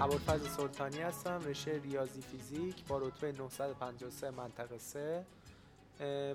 ابوالفضل سلطانی هستم رشته ریاضی فیزیک با رتبه 953 منطقه 3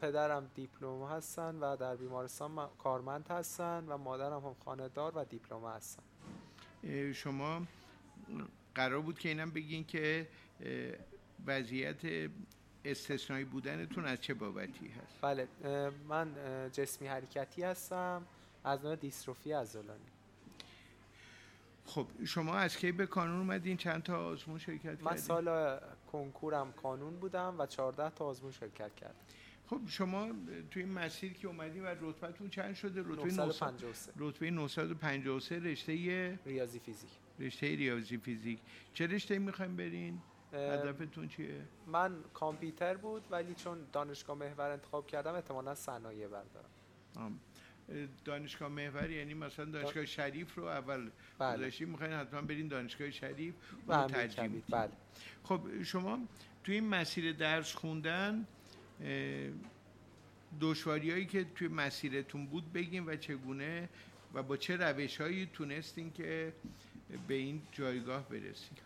پدرم دیپلم هستن و در بیمارستان کارمند هستن و مادرم هم خاندار و دیپلم هستن. شما قرار بود که اینم بگین که وضعیت استثنایی بودنتون از چه بابتی هست؟ بله من جسمی حرکتی هستم از نوع دیستروفی عضلانی خب شما از کی به کانون اومدین؟ چند تا آزمون شرکت کردین؟ من سال کنکورم کانون بودم و 14 تا آزمون شرکت کردم. خب شما توی این مسیر که اومدین و رتبهتون چند شده؟ رتبه 953 رتبه 953 رشته ریاضی فیزیک. رشته ریاضی فیزیک. چه رشته می‌خوایم برین؟ هدفتون چیه؟ من کامپیوتر بود ولی چون دانشگاه محور انتخاب کردم احتمالاً صنایع بردارم. دانشگاه محور یعنی مثلا دانشگاه شریف رو اول بله. گذاشتیم می‌خواین حتما برین دانشگاه شریف و ترجیح میدین بله. خب شما توی این مسیر درس خوندن دشواری هایی که توی مسیرتون بود بگین و چگونه و با چه روش هایی تونستین که به این جایگاه برسین؟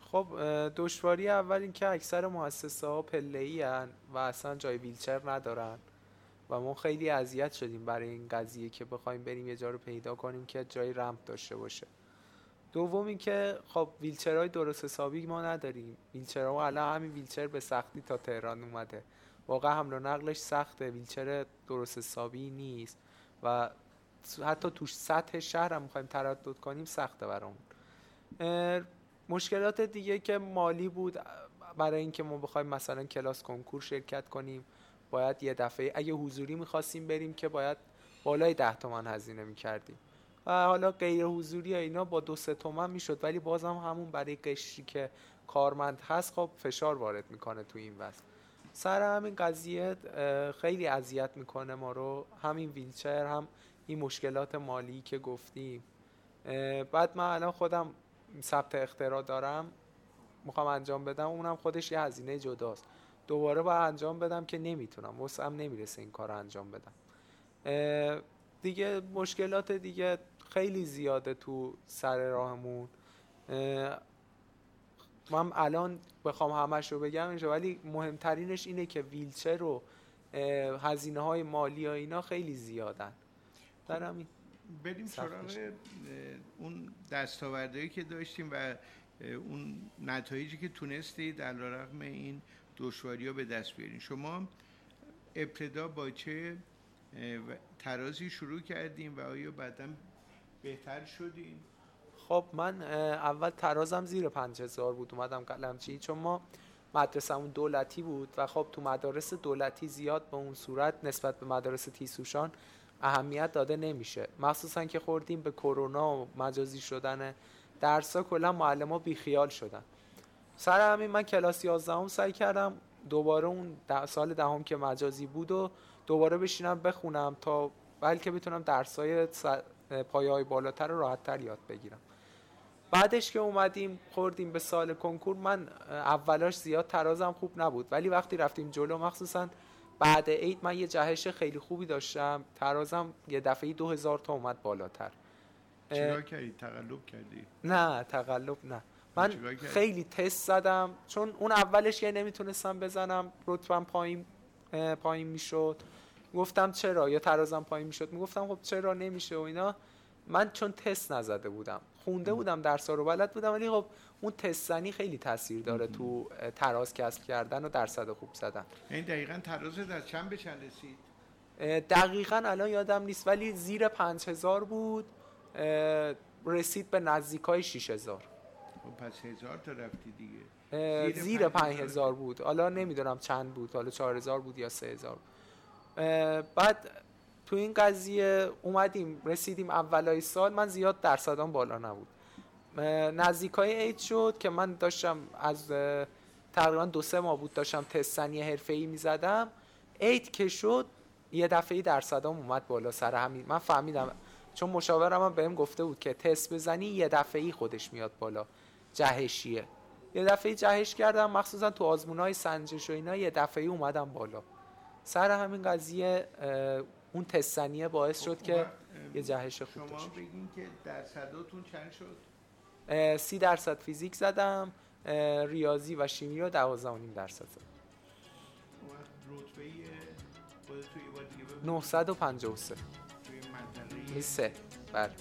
خب دشواری اول این که اکثر مؤسسه ها پله ای و اصلا جای ویلچر ندارن. و ما خیلی اذیت شدیم برای این قضیه که بخوایم بریم یه جا رو پیدا کنیم که جای رمپ داشته باشه. دوم اینکه خب ویلچرهای درست حسابی ما نداریم. ویلچرها الان همین ویلچر به سختی تا تهران اومده. واقعا حمل و نقلش سخته ویلچر درست حسابی نیست و حتی توش سطح شهر هم می‌خوایم تردد کنیم سخته برامون. مشکلات دیگه که مالی بود برای اینکه ما بخوایم مثلا کلاس کنکور شرکت کنیم. باید یه دفعه اگه حضوری می‌خواستیم بریم که باید بالای ده تومن هزینه می‌کردیم. و حالا غیر حضوری اینا با دو سه تومن می‌شد ولی بازم همون برای قشری که کارمند هست خب فشار وارد می‌کنه تو این وضع. سر همین قضیه خیلی اذیت می‌کنه ما رو. همین ویلچر هم این مشکلات مالی که گفتیم. بعد من الان خودم ثبت اختراع دارم. می‌خوام انجام بدم. اونم خودش یه هزینه جداست. دوباره با انجام بدم که نمی‌تونم. وسعم نمی‌رسه این کار رو انجام بدم. دیگه مشکلات دیگه خیلی زیاده تو سر راهمون. من الان بخوام همش رو بگم اینجا ولی مهمترینش اینه که ویلچر و هزینه های مالی و اینا خیلی زیادن. در همین بریم سراغ اون دستاوردهایی که داشتیم و اون نتایجی که تونستید در رغم این دشواری ها به دست بیارین. شما ابتدا با چه ترازی شروع کردیم و آیا بعدا بهتر شدیم خب من اول ترازم زیر پنج هزار بود اومدم قلمچی چون ما مدرسمون دولتی بود و خب تو مدارس دولتی زیاد به اون صورت نسبت به مدارس تیسوشان اهمیت داده نمیشه. مخصوصا که خوردیم به کرونا و مجازی شدن درسا کلا معلم بیخیال شدن. سر همین من کلاس 11 سعی کردم دوباره اون سال دهم که مجازی بود و دوباره بشینم بخونم تا بلکه بتونم درسای پایه های بالاتر و راحتتر یاد بگیرم. بعدش که اومدیم خوردیم به سال کنکور من اولاش زیاد ترازم خوب نبود. ولی وقتی رفتیم جلو مخصوصا بعد عید من یه جهش خیلی خوبی داشتم. ترازم یه دفعه دو هزار تا اومد بالاتر. چرا کردی؟ تقلب کردی؟ نه تقلب نه. من خیلی تست زدم. چون اون اولش یه نمی‌تونستم بزنم. رتبم پایین پایین می‌شد. گفتم چرا؟ یا ترازم پایین می‌شد. می‌گفتم خب چرا نمیشه و اینا. من چون تست نزده بودم. خونده بودم درس رو بلد بودم. ولی خب اون تست زنی خیلی تاثیر داره تو تراز کسب کردن و درصد خوب زدن. این دقیقا تراز در چند به چند رسید؟ دقیقا الان یادم نیست. ولی زیر پنج هزار بود رسید به نزدیک های شیش هزار خب پس هزار تا رفتی دیگه. زیر, زیر پنج هزار بود. حالا نمی‌دونم چند بود. حالا چهار هزار بود یا سه هزار بعد تو این قضیه اومدیم رسیدیم اولای سال. من زیاد درصدان بالا نبود. نزدیک های عید شد که من داشتم از تقریبا دو سه ماه بود داشتم تستنی حرفه ای می‌زدم. عید که شد یه دفعه درصدام اومد بالا سر همین. من فهمیدم چون مشاورم هم بهم گفته بود که تست بزنی یه دفعه ای خودش میاد بالا. جهشیه. یه دفعه جهش کردم مخصوصا تو آزمون های سنجش و اینا یه دفعه اومدم بالا. سر همین قضیه اون تستنیه باعث شد که یه جهش خوب شما بگین که درصداتون چند شد؟ سی درصد فیزیک زدم ریاضی و شیمی رو دوازده و نیم درصد زدم. رتبه 953 توی منطقه سه. بله.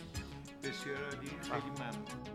بسیار عالی. خیلی ممنون.